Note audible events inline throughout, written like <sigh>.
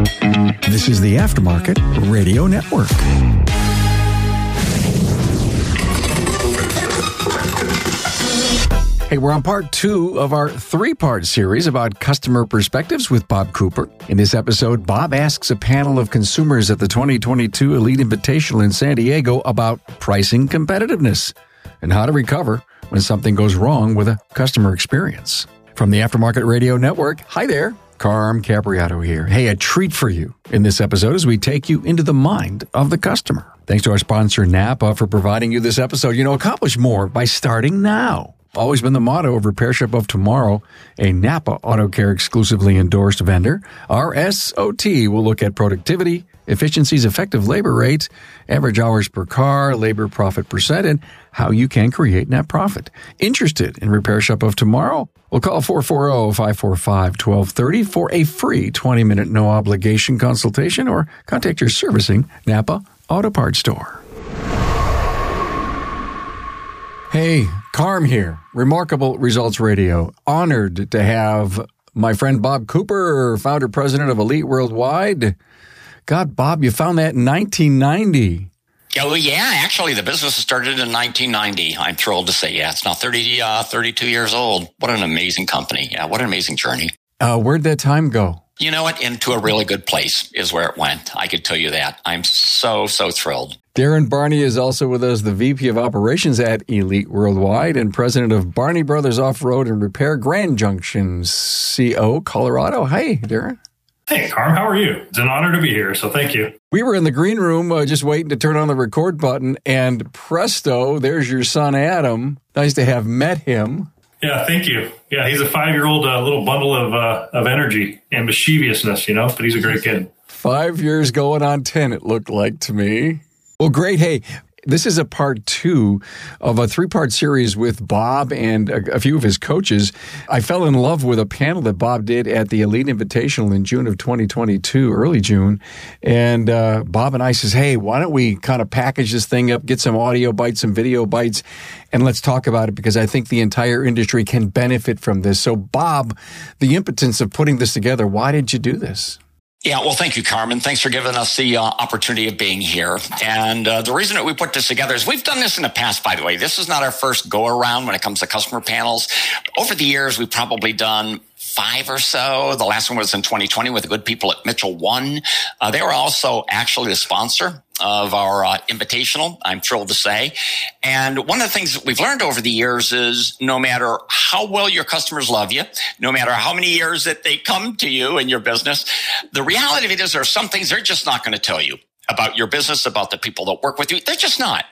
This is the Aftermarket Radio Network. Hey, we're on part two of our three part series about customer perspectives with Bob Cooper. In this episode, Bob asks a panel of consumers at the 2022 Elite Invitational in San Diego about pricing competitiveness and how to recover when something goes wrong with a customer experience. From the Aftermarket Radio Network, hi there. Carm Capriotto here. Hey, a treat for you in this episode as we take you into the mind of the customer. Thanks to our sponsor, Napa, for providing you this episode. You know, accomplish more by starting now always been the motto of Repair Shop of Tomorrow, a Napa Auto Care exclusively endorsed vendor. RSOT will look at productivity, efficiencies, effective labor rates, average hours per car, labor profit percent, and how you can create net profit. Interested in Repair Shop of Tomorrow? We'll call 440-545-1230 for a free 20-minute no obligation consultation or contact your servicing Napa Auto Parts store. Hey, Carm here, Remarkable Results Radio. Honored to have my friend Bob Cooper, founder president of Elite Worldwide. God, Bob, you found that in 1990. Oh, yeah. Actually, the business started in 1990. I'm thrilled to say, yeah, it's now 30, uh, 32 years old. What an amazing company. Yeah, what an amazing journey. Uh, where'd that time go? You know what? Into a really good place is where it went. I could tell you that. I'm so, so thrilled. Darren Barney is also with us, the VP of Operations at Elite Worldwide and president of Barney Brothers Off Road and Repair Grand Junction, CO, Colorado. Hey, Darren. Hey, Carm, how are you? It's an honor to be here, so thank you. We were in the green room uh, just waiting to turn on the record button, and presto, there's your son Adam. Nice to have met him. Yeah, thank you. Yeah, he's a five year old uh, little bundle of uh, of energy and mischievousness, you know, but he's a great kid. Five years going on 10, it looked like to me. Well, great. Hey, this is a part two of a three part series with Bob and a, a, few of his coaches. I fell in love with a panel that Bob did at the Elite Invitational in June of 2022, early June. And uh, Bob and I says, hey, why don't we kind of package this thing up, get some audio bites, some video bites, and let's talk about it because I think the entire industry can benefit from this. So, Bob, the impotence of putting this together, why did you do this? Yeah, well, thank you, Carmen. Thanks for giving us the uh, opportunity of being here. And uh, the reason that we put this together is we've done this in the past, by the way. This is not our first go around when it comes to customer panels. Over the years, we've probably done five or so. The last one was in 2020 with the good people at Mitchell One. Uh, they were also actually the sponsor of our uh, invitational, I'm thrilled to say. And one of the things that we've learned over the years is no matter how well your customers love you, no matter how many years that they come to you in your business, the reality of it is there are some things they're just not going to tell you about your business, about the people that work with you. They're just not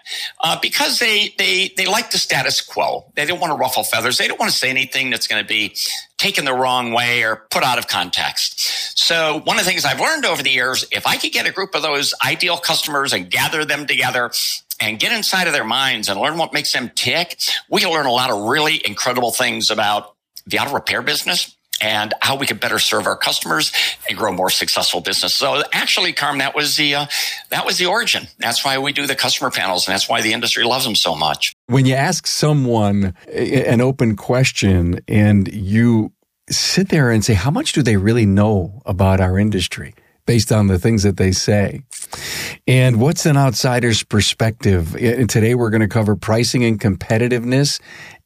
uh, because they they they like the status quo. They don't want to ruffle feathers. They don't want to say anything that's going to be taken the wrong way or put out of context. So one of the things I've learned over the years, if I could get a group of those ideal customers and gather them together and get inside of their minds and learn what makes them tick, we can learn a lot of really incredible things about the auto repair business and how we could better serve our customers and grow more successful business. So actually, Carm, that was the uh, that was the origin. That's why we do the customer panels, and that's why the industry loves them so much. When you ask someone an open question and you sit there and say, "How much do they really know about our industry?" based on the things that they say. And what's an outsider's perspective? Today we're going to cover pricing and competitiveness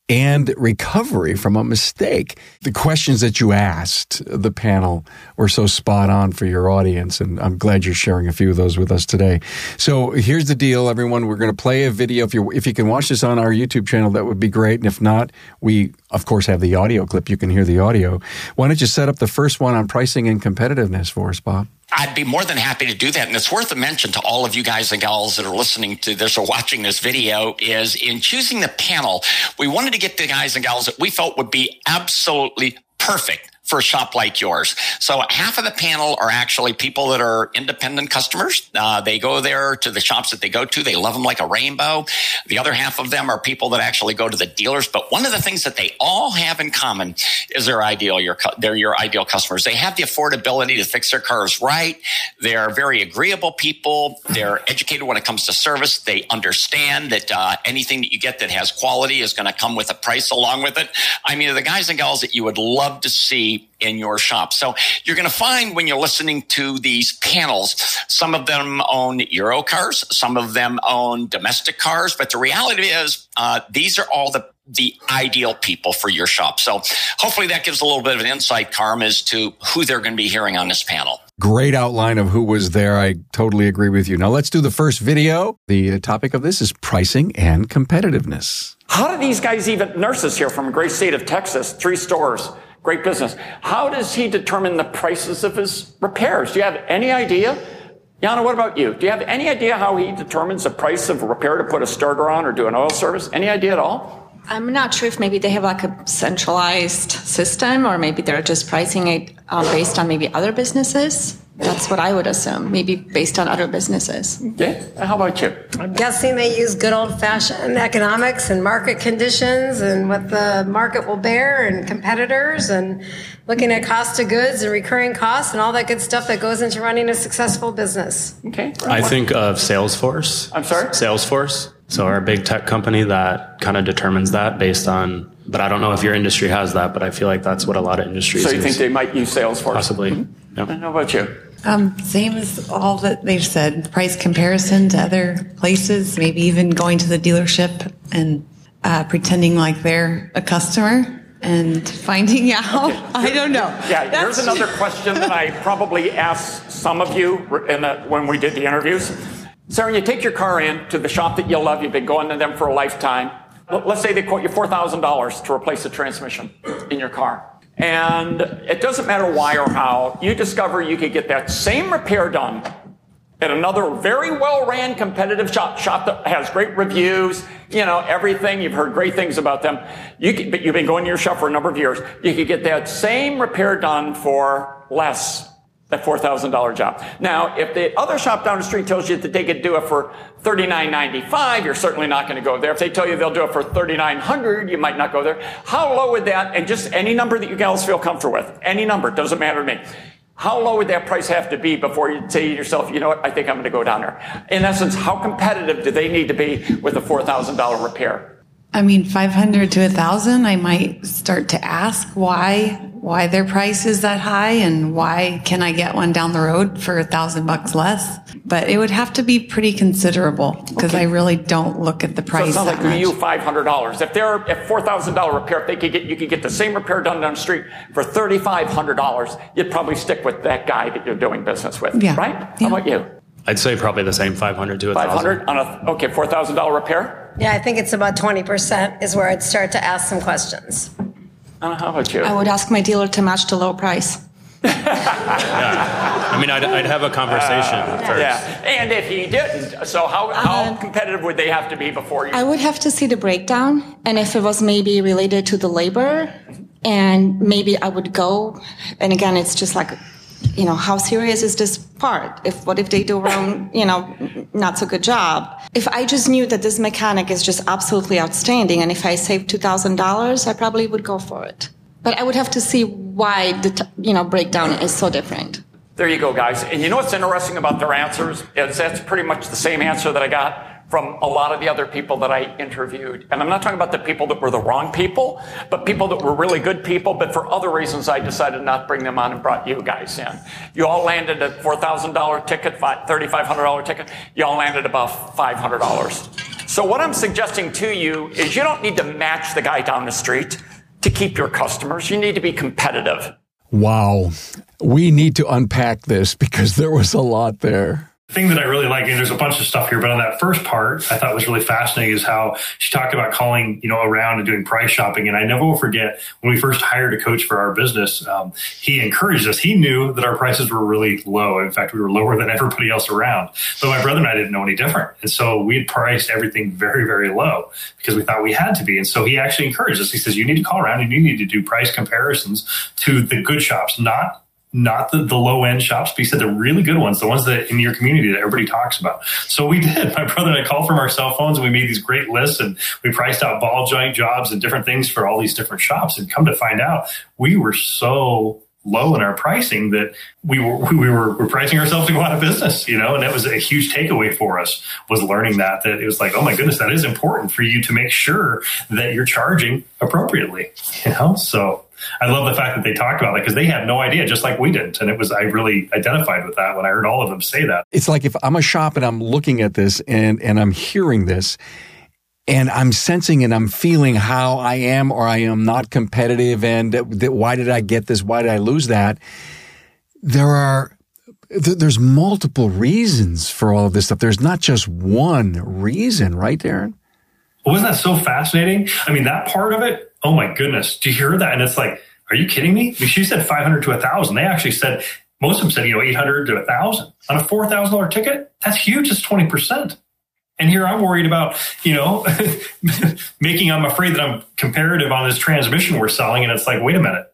and recovery from a mistake. The questions that you asked the panel were so spot on for your audience, and I'm glad you're sharing a few of those with us today. So here's the deal, everyone. We're going to play a video. If you if you can watch this on our YouTube channel, that would be great. And if not, we of course have the audio clip. You can hear the audio. Why don't you set up the first one on pricing and competitiveness for us, Bob? I'd be more than happy to do that. And it's worth a mention to all of you guys and gals that are listening to this or watching this video is in choosing the panel, we wanted to get the guys and gals that we felt would be absolutely perfect for a shop like yours. So half of the panel are actually people that are independent customers. Uh, they go there to the shops that they go to. They love them like a rainbow. The other half of them are people that actually go to the dealers. But one of the things that they all have in common is their ideal, your, they're your ideal customers. They have the affordability to fix their cars right. They're very agreeable people. They're educated when it comes to service. They understand that uh, anything that you get that has quality is going to come with a price along with it. I mean, the guys and gals that you would love to see be in your shop. So you're going to find when you're listening to these panels, some of them own Euro cars, some of them own domestic cars, but the reality is uh, these are all the the ideal people for your shop. So hopefully that gives a little bit of an insight, Carm, as to who they're going to be hearing on this panel. Great outline of who was there. I totally agree with you. Now let's do the first video. The topic of this is pricing and competitiveness. How do these guys even, nurses here from a great state of Texas, three stores, great business. How does he determine the prices of his repairs? Do you have any idea? Yana, what about you? Do you have any idea how he determines the price of a repair to put a starter on or do an oil service? Any idea at all? I'm not sure if maybe they have like a centralized system or maybe they're just pricing it uh, based on maybe other businesses. That's what I would assume, maybe based on other businesses. Okay. How about you? I'm guessing they use good old fashioned economics and market conditions and what the market will bear and competitors and looking at cost of goods and recurring costs and all that good stuff that goes into running a successful business. Okay. I think of Salesforce. I'm sorry? Salesforce. So our big tech company that kind of determines that based on, but I don't know if your industry has that, but I feel like that's what a lot of industries So you use. think they might use Salesforce? Possibly. Mm-hmm. Yep. And how about you? Um, same as all that they've said. Price comparison to other places, maybe even going to the dealership and uh, pretending like they're a customer and <laughs> finding out. I don't know. Yeah, That's- here's another <laughs> question that I probably asked some of you in the, when we did the interviews. When you take your car in to the shop that you love, you've been going to them for a lifetime. Let's say they quote you $4,000 to replace the transmission in your car. And it doesn't matter why or how, you discover you could get that same repair done at another very well ran competitive shop, shop that has great reviews, you know, everything. You've heard great things about them. You could, but you've been going to your shop for a number of years. You could get that same repair done for less. That $4,000 job. Now, if the other shop down the street tells you that they could do it for $39.95, you're certainly not going to go there. If they tell you they'll do it for 3,900, you might not go there. How low would that, and just any number that you gals feel comfortable with, any number, doesn't matter to me. How low would that price have to be before you say to yourself, you know what, I think I'm going to go down there? In essence, how competitive do they need to be with a $4,000 repair? I mean, 500 to 1,000, I might start to ask why, why their price is that high and why can I get one down the road for a thousand bucks less? But it would have to be pretty considerable because I really don't look at the So price it sounds that like to much. you $500. If they're at $4,000 repair, if they could get, you could get the same repair done down the street for $3,500, you'd probably stick with that guy that you're doing business with. Yeah. Right? How Yeah. about you? I'd say probably the same 500 to 1,000. 500 on a, okay, $4,000 repair? Yeah, I think it's about 20% is where I'd start to ask some questions. Uh, how about you? I would ask my dealer to match the low price. <laughs> I mean, I'd, I'd have a conversation first. Uh, Yeah, and if he didn't, so how, how Um, competitive would they have to be before you? I would have to see the breakdown and if it was maybe related to the labor and maybe I would go. And again, it's just like, you know, how serious is this part? If, what if they do wrong, you know, not so good job? If I just knew that this mechanic is just absolutely outstanding and if I saved $2,000, I probably would go for it. But I would have to see why the, t- you know, breakdown is so different. There you go, guys. And you know what's interesting about their answers? That's pretty much the same answer that I got from a lot of the other people that I interviewed. And I'm not talking about the people that were the wrong people, but people that were really good people, but for other reasons I decided not to bring them on and brought you guys in. You all landed a $4,000 ticket, fi- $3,500 ticket. You all landed about $500. So what I'm suggesting to you is you don't need to match the guy down the street to keep your customers. You need to be competitive. Wow. We need to unpack this because there was a lot there. Thing that I really like, and there's a bunch of stuff here, but on that first part, I thought was really fascinating is how she talked about calling, you know, around and doing price shopping. And I never will forget when we first hired a coach for our business, um, he encouraged us. He knew that our prices were really low. In fact, we were lower than everybody else around. But my brother and I didn't know any different. And so we had priced everything very, very low because we thought we had to be. And so he actually encouraged us. He says, you need to call around and you need to do price comparisons to the good shops, not not the, the low end shops, but he said the really good ones, the ones that in your community that everybody talks about. So we did. <laughs> My brother and I called from our cell phones and we made these great lists and we priced out ball joint jobs and different things for all these different shops. And come to find out, we were so low in our pricing that we were <laughs> we were, were pricing ourselves to go out of business, you know, and that was a huge takeaway for us was learning that that it was like, oh my goodness, that is important for you to make sure that you're charging appropriately, <laughs> you know. So I love the fact that they talked about it because they had no idea, just like we didn't. And it was, I really identified with that when I heard all of them say that. It's like if I'm a shop and I'm looking at this and, and I'm hearing this and I'm sensing and I'm feeling how I am or I am not competitive and that, that why did I get this? Why did I lose that? There are th- there's multiple reasons for all of this stuff. There's not just one reason, right, Darren? Wasn't that so fascinating? I mean, that part of it, oh my goodness. Do you hear that? And it's like, are you kidding me? She said 500 to 1,000. They actually said, most of them said, you know, 800 to 1,000. On a $4,000 ticket, that's huge. It's 20%. And here I'm worried about, you know, <laughs> making, I'm afraid that I'm comparative on this transmission we're selling. And it's like, wait a minute.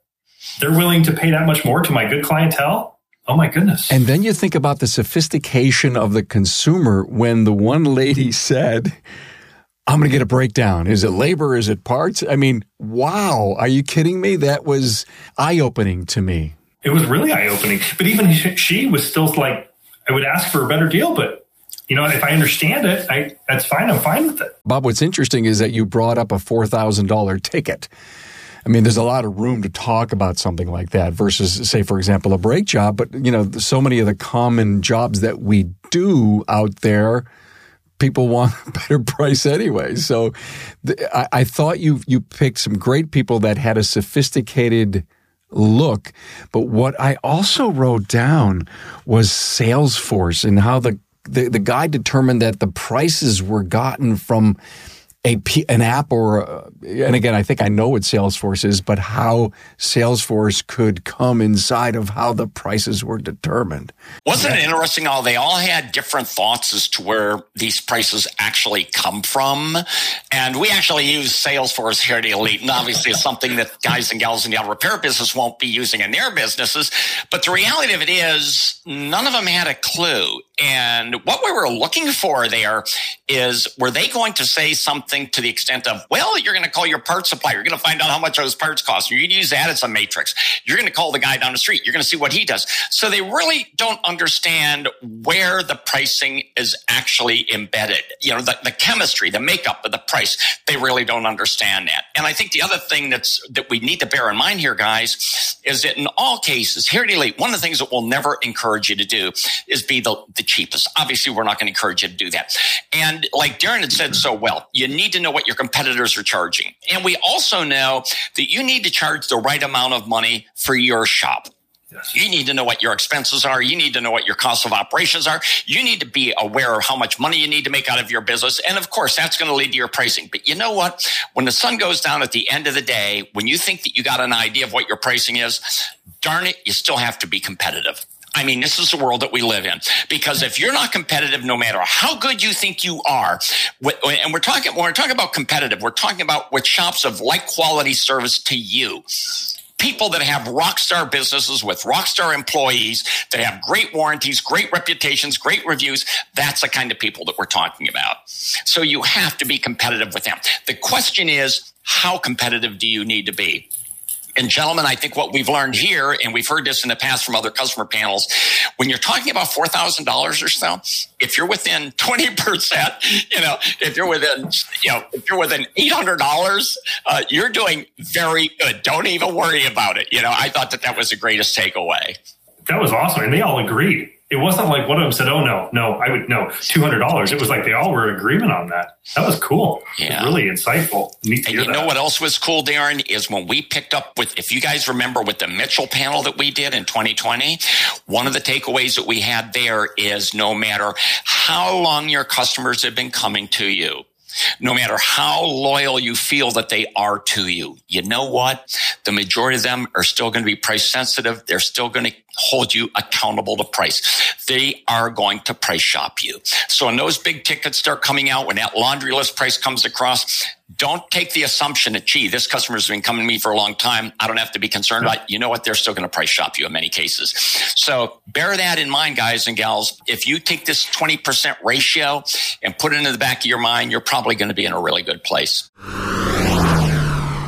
They're willing to pay that much more to my good clientele? Oh my goodness. And then you think about the sophistication of the consumer when the one lady said, I'm going to get a breakdown. Is it labor? Is it parts? I mean, wow. Are you kidding me? That was eye opening to me. It was really eye opening. But even she was still like, I would ask for a better deal, but you know, if I understand it, I, that's fine. I'm fine with it. Bob, what's interesting is that you brought up a $4,000 ticket. I mean, there's a lot of room to talk about something like that versus, say, for example, a brake job. But, you know, so many of the common jobs that we do out there, people want a <laughs> better price anyway. So I, I thought you, you picked some great people that had a sophisticated look. But what I also wrote down was Salesforce and how the, the, the guy determined that the prices were gotten from a an app or a, and again I think I know what Salesforce is but how Salesforce could come inside of how the prices were determined. Wasn't it interesting how they all had different thoughts as to where these prices actually come from? And we actually use Salesforce here at Elite and obviously it's something that guys and gals in the auto repair business won't be using in their businesses. But the reality of it is none of them had a clue. And what we were looking for there is were they going to say something to the extent of, well, you're going to call your parts supplier. You're going to find out how much those parts cost. You're going to use that as a matrix. You're going to call the guy down the street. You're going to see what he does. So they really don't understand where the pricing is actually embedded. You know, the, the chemistry, the makeup of the price. They really don't understand that. And I think the other thing that's, that we need to bear in mind here, guys, is that in all cases, here at Elite, one of the things that we'll never encourage you to do is be the, the cheapest. Obviously, we're not going to encourage you to do that. And like Darren had said so well, you need to know what your competitors are charging. And we also know that you need to charge the right amount of money for your shop. Yes. You need to know what your expenses are. You need to know what your costs of operations are. You need to be aware of how much money you need to make out of your business. And of course, that's going to lead to your pricing. But you know what? When the sun goes down at the end of the day, when you think that you got an idea of what your pricing is, darn it, you still have to be competitive. I mean, this is the world that we live in. Because if you're not competitive, no matter how good you think you are, and we're talking, when we're talking about competitive, we're talking about with shops of like quality service to you people that have rock star businesses with rock star employees that have great warranties, great reputations, great reviews. That's the kind of people that we're talking about. So you have to be competitive with them. The question is, how competitive do you need to be? And gentlemen, I think what we've learned here, and we've heard this in the past from other customer panels, when you're talking about $4,000 or so, if you're within 20%, you know, if you're within, you know, if you're within $800, uh, you're doing very good. Don't even worry about it. You know, I thought that that was the greatest takeaway. That was awesome. And they all agreed it wasn't like one of them said, "Oh no, no, I would no two hundred dollars." It was like they all were agreement on that. That was cool. Yeah, really insightful. And you that. know what else was cool, Darren? Is when we picked up with, if you guys remember, with the Mitchell panel that we did in 2020, one of the takeaways that we had there is no matter how long your customers have been coming to you, no matter how loyal you feel that they are to you. You know what? The majority of them are still going to be price sensitive. They're still going to hold you accountable to price. They are going to price shop you. So when those big tickets start coming out, when that laundry list price comes across, don't take the assumption that, gee, this customer's been coming to me for a long time. I don't have to be concerned about, you know what? They're still going to price shop you in many cases. So bear that in mind, guys and gals. If you take this 20% ratio and put it in the back of your mind, you're probably going to be in a really good place.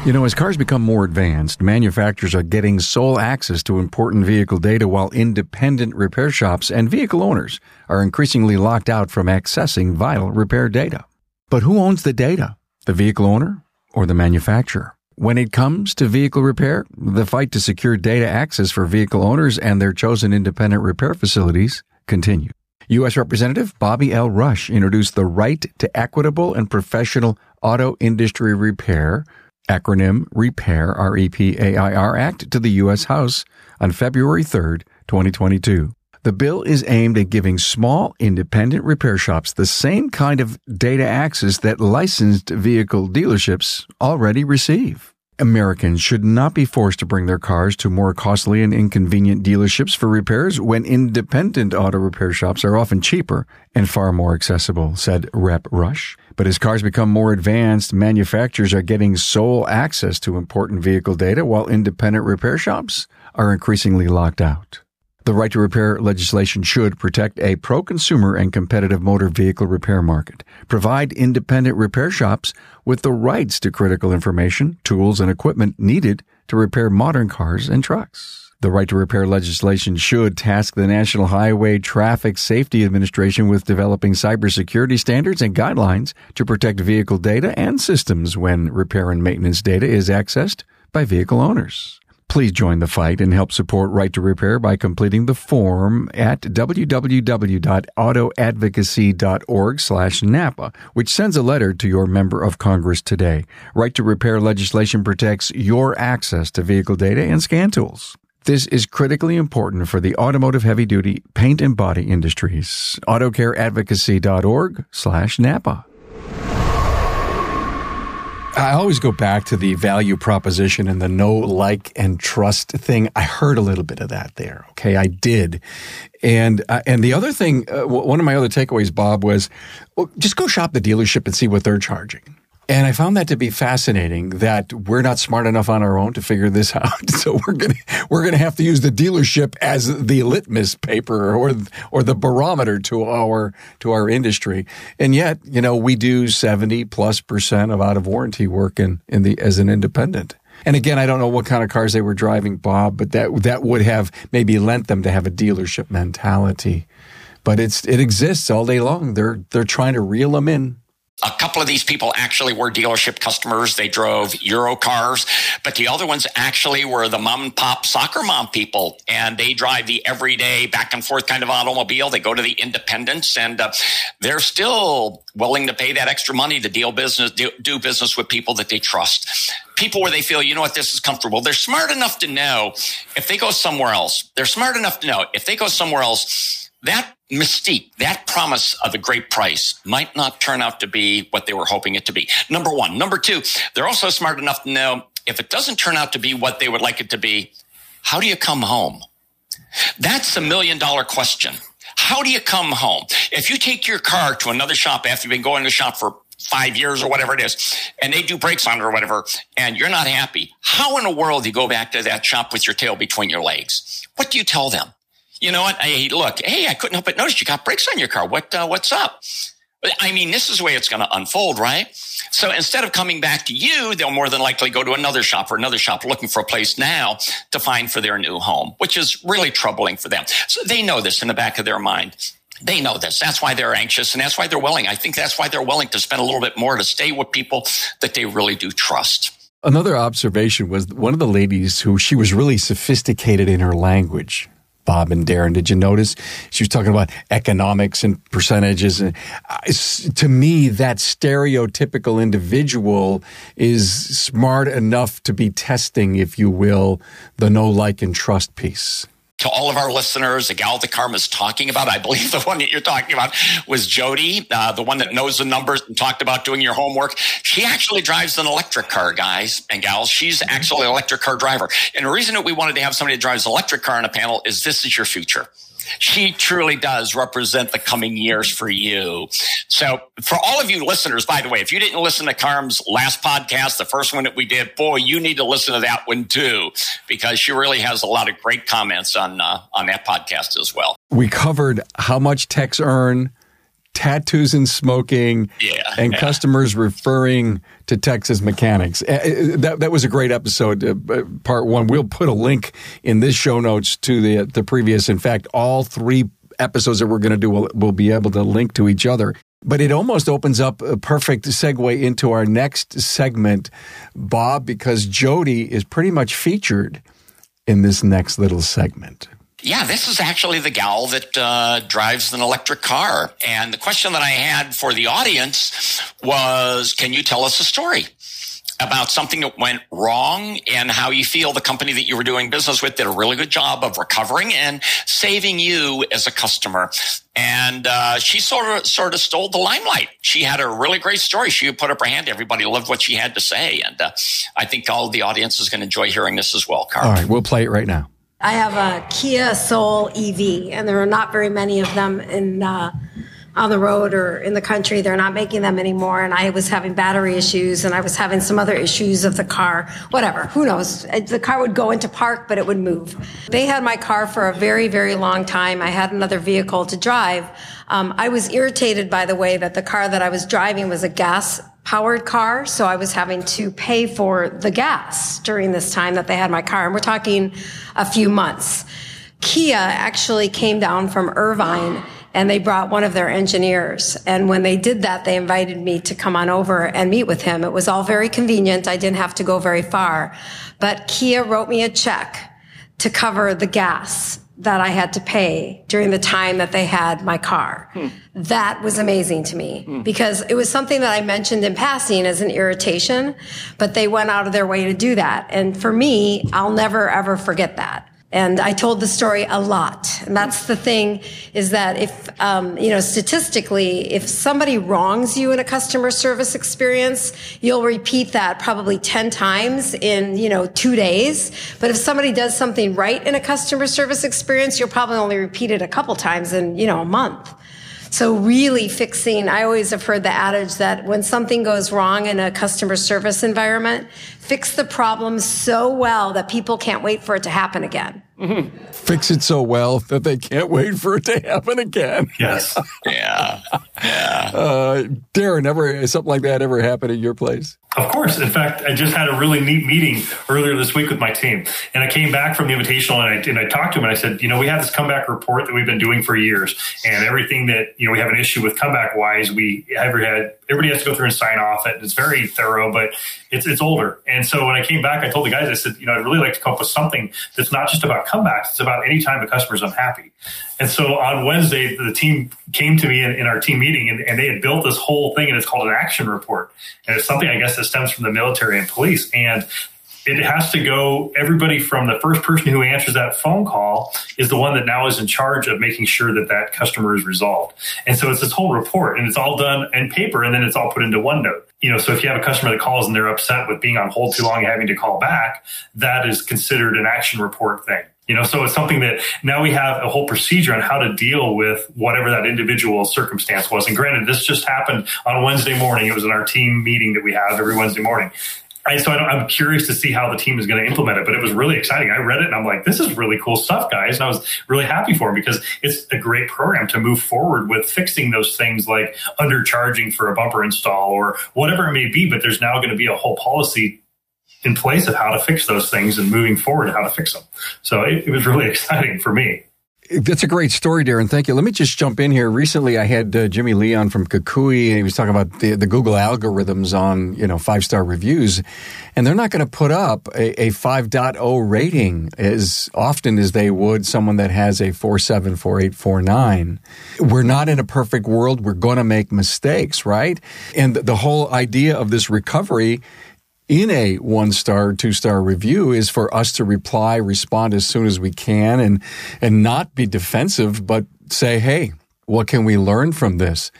You know, as cars become more advanced, manufacturers are getting sole access to important vehicle data while independent repair shops and vehicle owners are increasingly locked out from accessing vital repair data. But who owns the data? The vehicle owner or the manufacturer? when it comes to vehicle repair, the fight to secure data access for vehicle owners and their chosen independent repair facilities continues. U.S. Representative Bobby L. Rush introduced the Right to Equitable and Professional Auto Industry Repair, acronym REPAIR, R-E-P-A-I-R Act to the U.S. House on February 3, 2022. The bill is aimed at giving small independent repair shops the same kind of data access that licensed vehicle dealerships already receive. Americans should not be forced to bring their cars to more costly and inconvenient dealerships for repairs when independent auto repair shops are often cheaper and far more accessible, said Rep Rush. But as cars become more advanced, manufacturers are getting sole access to important vehicle data while independent repair shops are increasingly locked out. The right to repair legislation should protect a pro consumer and competitive motor vehicle repair market, provide independent repair shops with the rights to critical information, tools, and equipment needed to repair modern cars and trucks. The right to repair legislation should task the National Highway Traffic Safety Administration with developing cybersecurity standards and guidelines to protect vehicle data and systems when repair and maintenance data is accessed by vehicle owners. Please join the fight and help support Right to Repair by completing the form at www.autoadvocacy.org slash NAPA, which sends a letter to your member of Congress today. Right to Repair legislation protects your access to vehicle data and scan tools. This is critically important for the automotive heavy duty paint and body industries. AutoCareAdvocacy.org slash NAPA. I always go back to the value proposition and the know, like, and trust thing. I heard a little bit of that there. Okay, I did, and uh, and the other thing, uh, one of my other takeaways, Bob, was well, just go shop the dealership and see what they're charging. And I found that to be fascinating that we're not smart enough on our own to figure this <laughs> out. So we're going to, we're going to have to use the dealership as the litmus paper or, or the barometer to our, to our industry. And yet, you know, we do 70 plus percent of out of warranty work in, in the, as an independent. And again, I don't know what kind of cars they were driving, Bob, but that, that would have maybe lent them to have a dealership mentality. But it's, it exists all day long. They're, they're trying to reel them in a couple of these people actually were dealership customers. They drove Euro cars, but the other ones actually were the mom and pop soccer mom people, and they drive the everyday back and forth kind of automobile. They go to the independents, and uh, they're still willing to pay that extra money to deal business, do, do business with people that they trust. People where they feel, you know what, this is comfortable. They're smart enough to know if they go somewhere else. They're smart enough to know if they go somewhere else, that mystique, that promise of a great price might not turn out to be what they were hoping it to be. Number one. Number two, they're also smart enough to know if it doesn't turn out to be what they would like it to be, how do you come home? That's a million dollar question. How do you come home? If you take your car to another shop after you've been going to the shop for five years or whatever it is, and they do brakes on it or whatever, and you're not happy, how in the world do you go back to that shop with your tail between your legs? What do you tell them? You know what? Hey, look, hey, I couldn't help but notice you got brakes on your car. What, uh, what's up? I mean, this is the way it's going to unfold, right? So instead of coming back to you, they'll more than likely go to another shop or another shop looking for a place now to find for their new home, which is really troubling for them. So they know this in the back of their mind. They know this. That's why they're anxious and that's why they're willing. I think that's why they're willing to spend a little bit more to stay with people that they really do trust. Another observation was one of the ladies who she was really sophisticated in her language. Bob and Darren. Did you notice she was talking about economics and percentages? And uh, to me, that stereotypical individual is smart enough to be testing, if you will, the no like, and trust piece to all of our listeners, the gal that Carm is talking about, I believe the one that you're talking about was Jody, uh, the one that knows the numbers and talked about doing your homework. She actually drives an electric car, guys and gals. She's actually an electric car driver. And the reason that we wanted to have somebody that drives an electric car on a panel is this is your future she truly does represent the coming years for you. So for all of you listeners, by the way, if you didn't listen to Carm's last podcast, the first one that we did, boy, you need to listen to that one too, because she really has a lot of great comments on, uh, on that podcast as well. We covered how much techs earn, tattoos and smoking, yeah, and yeah. customers referring to Texas mechanics. Eh, eh, that that was a great episode, uh, part one. We'll put a link in this show notes to the the previous. In fact, all three episodes that we're going to do will will be able to link to each other. But it almost opens up a perfect segue into our next segment, Bob, because Jody is pretty much featured in this next little segment. Yeah, this is actually the gal that uh, drives an electric car. And the question that I had for the audience was Can you tell us a story? about something that went wrong and how you feel the company that you were doing business with did a really good job of recovering and saving you as a customer. And uh, she sort of sort of stole the limelight. She had a really great story. She put up her hand. Everybody loved what she had to say, and uh, I think all the audience is going to enjoy hearing this as well. Carm. All right, we'll play it right now. I have a Kia Soul EV, and there are not very many of them in. Uh, on the road or in the country. They're not making them anymore. And I was having battery issues and I was having some other issues of the car, whatever. Who knows? The car would go into park, but it would move. They had my car for a very, very long time. I had another vehicle to drive. Um, I was irritated by the way that the car that I was driving was a gas powered car. So I was having to pay for the gas during this time that they had my car. And we're talking a few months. Kia actually came down from Irvine and they brought one of their engineers. And when they did that, they invited me to come on over and meet with him. It was all very convenient. I didn't have to go very far. But Kia wrote me a check to cover the gas that I had to pay during the time that they had my car. Hmm. That was amazing to me hmm. because it was something that I mentioned in passing as an irritation, but they went out of their way to do that. And for me, I'll never ever forget that. And I told the story a lot. And that's the thing is that if, um, you know, statistically, if somebody wrongs you in a customer service experience, you'll repeat that probably 10 times in, you know, two days. But if somebody does something right in a customer service experience, you'll probably only repeat it a couple times in, you know, a month. So really fixing, I always have heard the adage that when something goes wrong in a customer service environment, fix the problem so well that people can't wait for it to happen again. Mm-hmm. Fix it so well that they can't wait for it to happen again. Yes. <laughs> yeah. Yeah. <laughs> Uh, Darren, ever something like that ever happen at your place? Of course. In fact, I just had a really neat meeting earlier this week with my team. And I came back from the invitational and I, and I talked to him and I said, you know, we have this comeback report that we've been doing for years. And everything that, you know, we have an issue with comeback wise, we ever had, everybody has to go through and sign off it. It's very thorough, but it's, it's older. And so when I came back, I told the guys, I said, you know, I'd really like to come up with something that's not just about comebacks. It's about any time a customer's unhappy. And so on Wednesday, the team came to me in, in our team meeting and, and, they had built this whole thing and it's called an action report. And it's something, I guess, that stems from the military and police. And it has to go everybody from the first person who answers that phone call is the one that now is in charge of making sure that that customer is resolved and so it's this whole report and it's all done in paper and then it's all put into onenote you know so if you have a customer that calls and they're upset with being on hold too long and having to call back that is considered an action report thing you know, so it's something that now we have a whole procedure on how to deal with whatever that individual circumstance was. And granted, this just happened on Wednesday morning. It was in our team meeting that we have every Wednesday morning. I, so I am curious to see how the team is going to implement it, but it was really exciting. I read it and I'm like, this is really cool stuff, guys. And I was really happy for them because it's a great program to move forward with fixing those things like undercharging for a bumper install or whatever it may be. But there's now going to be a whole policy in place of how to fix those things and moving forward how to fix them. So it, it was really <laughs> exciting for me. That's a great story, Darren. Thank you. Let me just jump in here. Recently, I had uh, Jimmy Leon from Kukui, and he was talking about the, the Google algorithms on you know five star reviews, and they're not going to put up a, a 5.0 rating as often as they would someone that has a 4.7, 4.8, 4.9. We're not in a perfect world. We're going to make mistakes, right? And the whole idea of this recovery in a one star, two star review is for us to reply, respond as soon as we can and, and not be defensive, but say, Hey, what can we learn from this?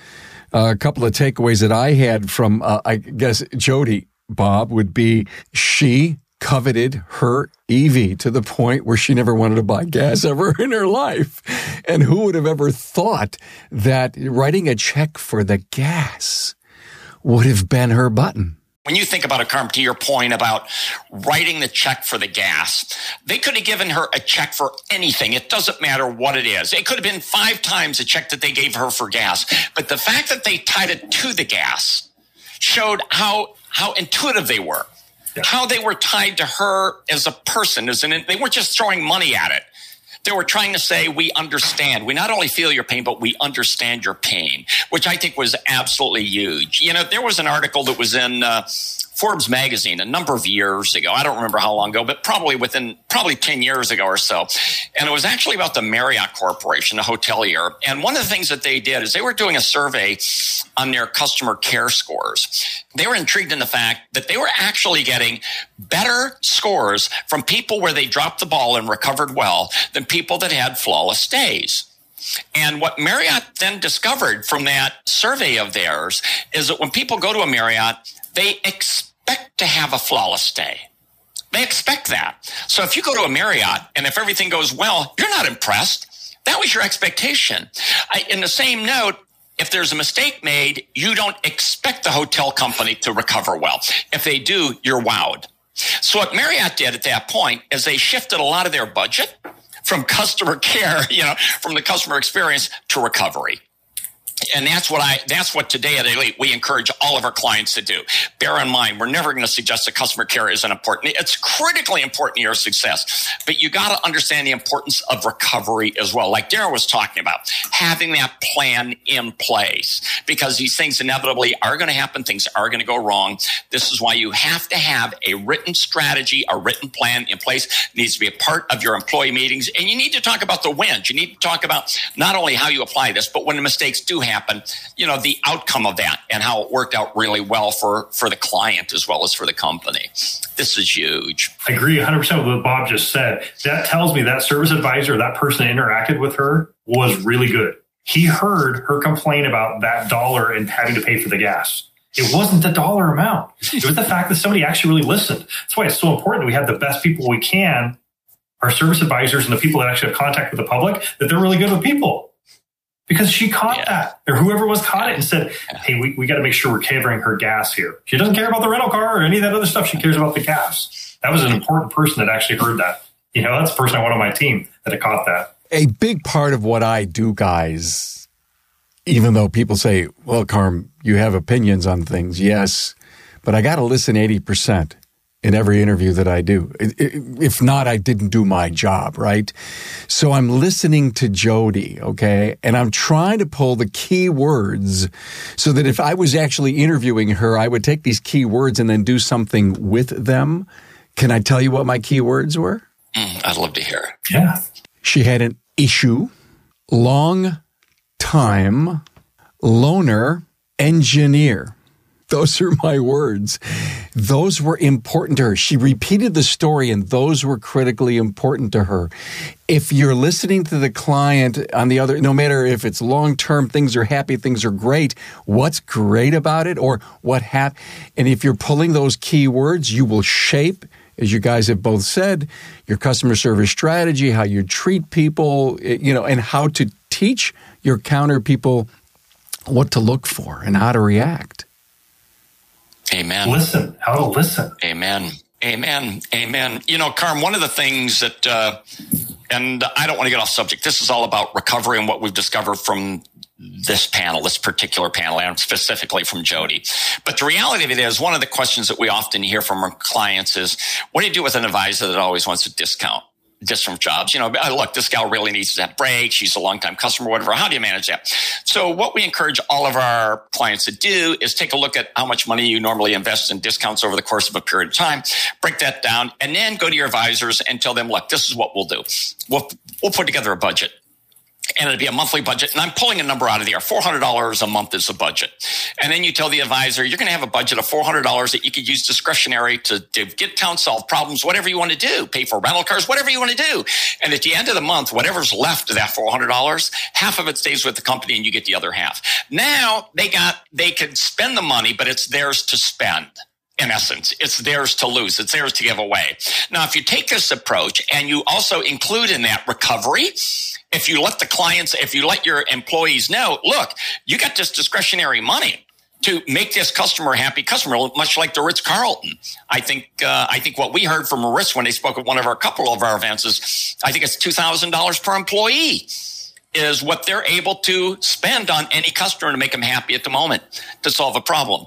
Uh, a couple of takeaways that I had from, uh, I guess, Jody, Bob, would be she coveted her EV to the point where she never wanted to buy gas ever <laughs> in her life. And who would have ever thought that writing a check for the gas would have been her button? When you think about a car, to your point about writing the check for the gas, they could have given her a check for anything. It doesn't matter what it is. It could have been five times the check that they gave her for gas. But the fact that they tied it to the gas showed how, how intuitive they were, yeah. how they were tied to her as a person, as an, they weren't just throwing money at it They were trying to say, we understand. We not only feel your pain, but we understand your pain, which I think was absolutely huge. You know, there was an article that was in, uh, Forbes magazine a number of years ago. I don't remember how long ago, but probably within probably 10 years ago or so. And it was actually about the Marriott Corporation, a hotelier. And one of the things that they did is they were doing a survey on their customer care scores. They were intrigued in the fact that they were actually getting better scores from people where they dropped the ball and recovered well than people that had flawless stays. And what Marriott then discovered from that survey of theirs is that when people go to a Marriott, they expect expect to have a flawless day. They expect that. So if you go to a Marriott and if everything goes well, you're not impressed. That was your expectation. I, in the same note, if there's a mistake made, you don't expect the hotel company to recover well. If they do, you're wowed. So what Marriott did at that point is they shifted a lot of their budget from customer <laughs> care, you know, from the customer experience to recovery and that's what I that's what today at Elite we encourage all of our clients to do. Bear in mind, we're never going to suggest that customer care isn't important. It's critically important to your success, but you got to understand the importance of recovery as well. Like Darren was talking about, having that plan in place because these things inevitably are going to happen. Things are going to go wrong. This is why you have to have a written strategy, a written plan in place. It needs to be a part of your employee meetings, and you need to talk about the wins. You need to talk about not only how you apply this, but when the mistakes do happen happen, you know, the outcome of that and how it worked out really well for, for the client as well as for the company. This is huge. I agree 100% with what Bob just said. That tells me that service advisor, that person that interacted with her was really good. He heard her complain about that dollar and having to pay for the gas. It wasn't the dollar amount. It was the fact that somebody actually really listened. That's why it's so important we have the best people we can, our service advisors and the people that actually have contact with the public, that they're really good with people because she caught yeah. that or whoever was caught it and said, Hey, we, we got to make sure we're covering her gas here. She doesn't care about the rental car or any of that other stuff. She cares about the gas. That was an important person that actually heard that. You know, that's the person I want on my team that had caught that. A big part of what I do, guys, even though people say, well, Carm, you have opinions on things. Yes, but I got to listen 80% in every interview that I do. If not, I didn't do my job, right? So I'm listening to Jody, okay? And I'm trying to pull the key words so that if I was actually interviewing her, I would take these key words and then do something with them. Can I tell you what my key words were? Mm, I'd love to hear. it. Yeah. She had an issue, long time, loner, engineer. Those are my words. Those were important to her. She repeated the story and those were critically important to her. If you're listening to the client on the other, no matter if it's long term, things are happy, things are great, what's great about it or what happened. And if you're pulling those key words, you will shape as you guys have both said, your customer service strategy, how you treat people, eh, you know, and how to teach your counter people what to look for and how to react. Amen. Listen, how to listen. Amen. Amen. Amen. You know, Carm, one of the things that, uh, and I don't want to get off subject. This is all about recovery and what we've discovered from this panel, this particular panel, and specifically from Jody. But the reality of it is, one of the questions that we often hear from our clients is, what do you do with an advisor that always wants a discount? Different jobs. You know, oh, look, this gal really needs that break. She's a long time customer, whatever. How do you manage that? So what we encourage all of our clients to do is take a look at how much money you normally invest in discounts over the course of a period of time, break that down, and then go to your advisors and tell them, look, this is what we'll do. We'll, we'll put together a budget and it'd be a monthly budget. And I'm pulling a number out of the air. $400 a month is the budget. And then you tell the advisor, you're going to have a budget of $400 that you could use discretionary to, to get town solve problems, whatever you want to do, pay for rental cars, whatever you want to do. And at the end of the month, whatever's left of that $400, half of it stays with the company and you get the other half. Now they got, they can spend the money, but it's theirs to spend in essence. It's theirs to lose. It's theirs to give away. Now, if you take this approach and you also include in that recovery, if you let the clients, if you let your employees know, look, you got this discretionary money to make this customer happy customer, much like the Ritz Carlton. I think uh, I think what we heard from Ritz when they spoke at one of our couple of our events is I think it's two thousand dollars per employee is what they're able to spend on any customer to make them happy at the moment to solve a problem.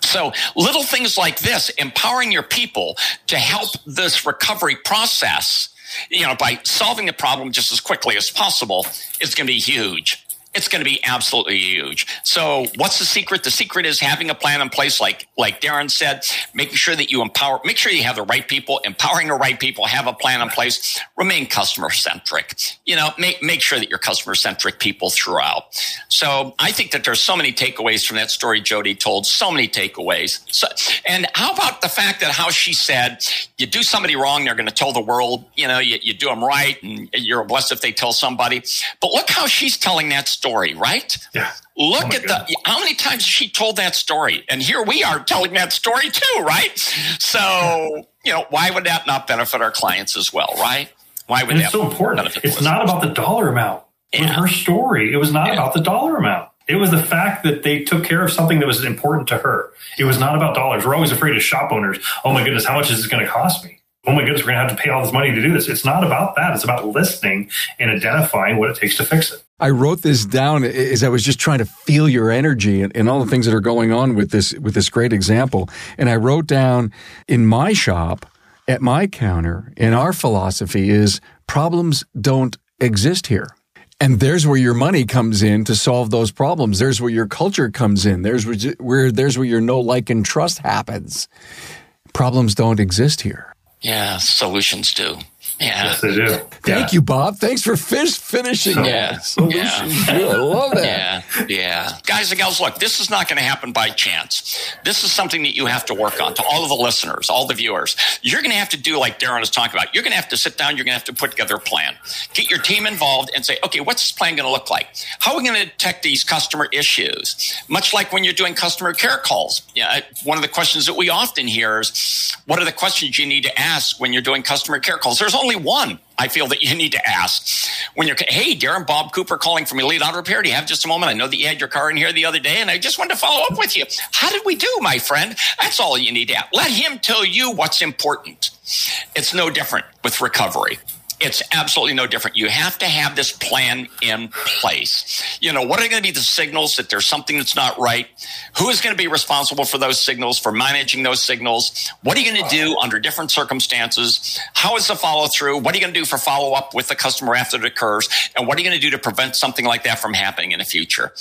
So little things like this, empowering your people to help this recovery process you know, by solving the problem just as quickly as possible is going to be huge it's going to be absolutely huge. So what's the secret? The secret is having a plan in place, like like Darren said, making sure that you empower, make sure you have the right people, empowering the right people, have a plan in place, remain customer centric. You know, make make sure that you're customer centric people throughout. So I think that there's so many takeaways from that story Jody told, so many takeaways. So, and how about the fact that how she said, you do somebody wrong, they're going to tell the world, you know, you, you do them right and you're blessed if they tell somebody. But look how she's telling that story, right? Yeah. Look oh at the how many times she told that story, and here we are telling that story too, right? So you know, why would that not benefit our clients as well, right? Why would and that? It's so important. It's not about the dollar amount. Yeah. With her story, it was not yeah. about the dollar amount. It was the fact that they took care of something that was important to her. It was not about dollars. We're always afraid of shop owners. Oh my goodness, how much is this going to cost me? Oh my goodness, we're going to have to pay all this money to do this. It's not about that. It's about listening and identifying what it takes to fix it. I wrote this down as I was just trying to feel your energy and, and all the things that are going on with this with this great example. And I wrote down in my shop at my counter, and our philosophy is problems don't exist here. And there's where your money comes in to solve those problems. There's where your culture comes in. There's where there's where your know like, and trust happens. Problems don't exist here. Yeah, solutions do. Yeah. Yes, they do. Thank yeah. you, Bob. Thanks for fish finishing. So, yeah. Oh, yeah. I love that. Yeah. Yeah. Guys and gals, look, this is not going to happen by chance. This is something that you have to work on to all of the listeners, all the viewers. You're going to have to do like Darren was talking about. You're going to have to sit down. You're going to have to put together a plan. Get your team involved and say, okay, what's this plan going to look like? How are we going to detect these customer issues? Much like when you're doing customer care calls. Yeah. One of the questions that we often hear is, what are the questions you need to ask when you're doing customer care calls? There's only only one I feel that you need to ask when you're, hey, Darren Bob Cooper calling from Elite Auto Repair. Do you have just a moment? I know that you had your car in here the other day and I just wanted to follow up with you. How did we do, my friend? That's all you need to ask. Let him tell you what's important. It's no different with recovery. It's absolutely no different. You have to have this plan in place. You know, what are going to be the signals that there's something that's not right? Who is going to be responsible for those signals, for managing those signals? What are you going to do under different circumstances? How is the follow through? What are you going to do for follow up with the customer after it occurs? And what are you going to do to prevent something like that from happening in the future?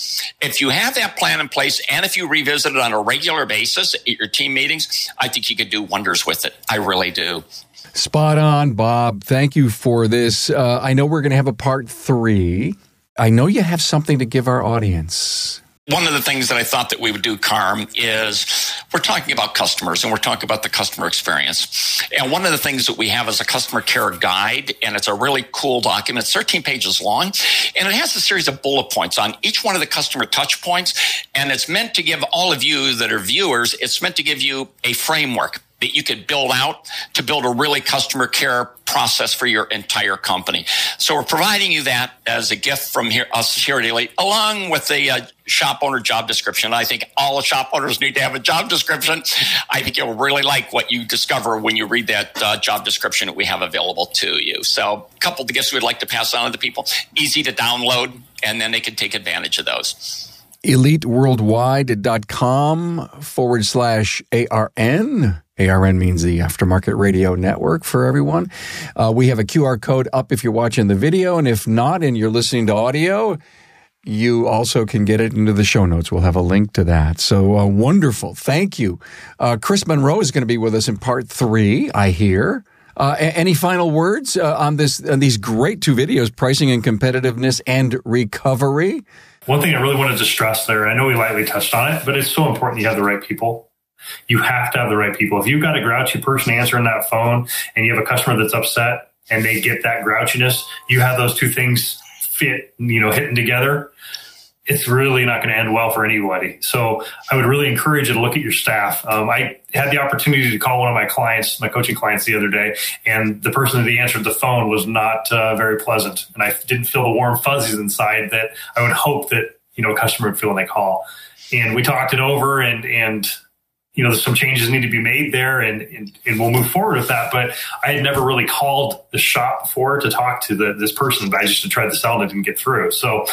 If you have that plan in place and if you revisit it on a regular basis at your team meetings, I think you could do wonders with it. I really do. Spot on, Bob. Thank you for this. Uh, I know we're going to have a part three. I know you have something to give our audience. One of the things that I thought that we would do, Carm, is we're talking about customers and we're talking about the customer experience. And one of the things that we have is a customer care guide, and it's a really cool document. It's 13 pages long, and it has a series of bullet points on each one of the customer touch points. And it's meant to give all of you that are viewers, it's meant to give you a framework that you could build out to build a really customer care process for your entire company. So we're providing you that as a gift from here, us here at Elite, along with the uh, shop owner job description. I think all shop owners need to have a job description. I think you'll really like what you discover when you read that uh, job description that we have available to you. So a couple of gifts we'd like to pass on to the people, easy to download, and then they can take advantage of those eliteworldwide.com forward slash ARN. ARN means the Aftermarket Radio Network for everyone. Uh, we have a QR code up if you're watching the video, and if not, and you're listening to audio, you also can get it into the show notes. We'll have a link to that. So uh, wonderful. Thank you. Uh, Chris Monroe is going to be with us in part three, I hear. Uh, any final words uh, on this on these great two videos, pricing and competitiveness and recovery? One thing I really wanted to stress there, I know we lightly touched on it, but it's so important you have the right people. You have to have the right people. If you've got a grouchy person answering that phone and you have a customer that's upset and they get that grouchiness, you have those two things fit, you know, hitting together it's really not going to end well for anybody. So I would really encourage you to look at your staff. Um, I had the opportunity to call one of my clients, my coaching clients, the other day, and the person that answered the phone was not uh, very pleasant, and I didn't feel the warm fuzzies inside that I would hope that you know a customer would feel when they call. And we talked it over, and and you know, some changes need to be made there and, and, and, we'll move forward with that. But I had never really called the shop before to talk to the, this person, but I just tried to sell and it didn't get through. So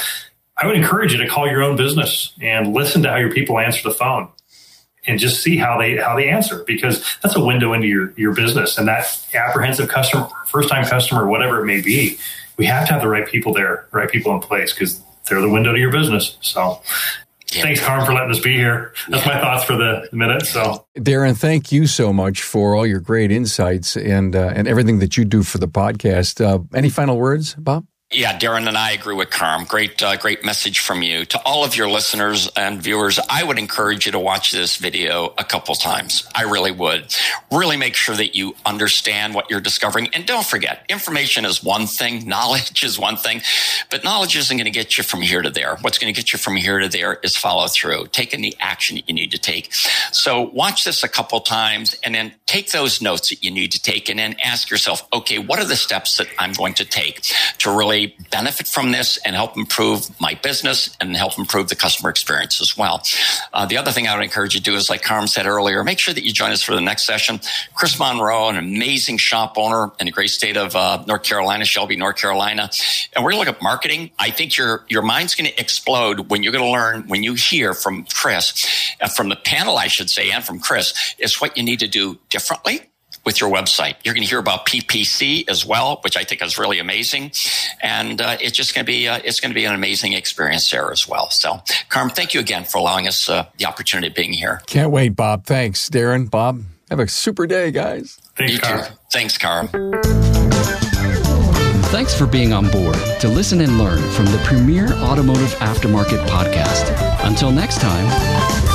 I would encourage you to call your own business and listen to how your people answer the phone. and just see how they how they answer because that's a window into your your business and that apprehensive customer, first time customer, whatever it may be. We have to have the right people there, right people in place because they're the window to your business. So. Thanks, Carm, for letting us be here. That's yeah. my thoughts for the minute. So, Darren, thank you so much for all your great insights and uh, and everything that you do for the podcast. Uh, any final words, Bob? Yeah, Darren and I agree with Carm. Great, uh, great message from you to all of your listeners and viewers. I would encourage you to watch this video a couple times. I really would. Really make sure that you understand what you're discovering. And don't forget, information is one thing, <laughs> knowledge is one thing, but knowledge isn't going to get you from here to there. What's going to get you from here to there is follow through, taking the action that you need to take. So watch this a couple times and then take those notes that you need to take and then ask yourself, okay, what are the steps that I'm going to take to really benefit from this and help improve my business and help improve the customer experience as well. Uh, the other thing I would encourage you to do is, like Carm said earlier, make sure that you join us for the next session. Chris Monroe, an amazing shop owner in the great state of uh, North Carolina, Shelby, North Carolina, and we're going to look at marketing. I think your your mind's going to explode when you're going to learn when you hear from Chris, uh, from the panel, I should say, and from Chris, is what you need to do differently with your website. You're going to hear about PPC as well, which I think is really amazing, and uh, it's just going to be uh, it's going to be an amazing experience there as well. So, Carm, thank you again for allowing us uh, the opportunity of being here. Can't wait, Bob. Thanks, Darren. Bob, have a super day, guys. Thanks, Carm. Thanks, Carm. Thanks for being on board to listen and learn from the premier automotive aftermarket podcast. Until next time.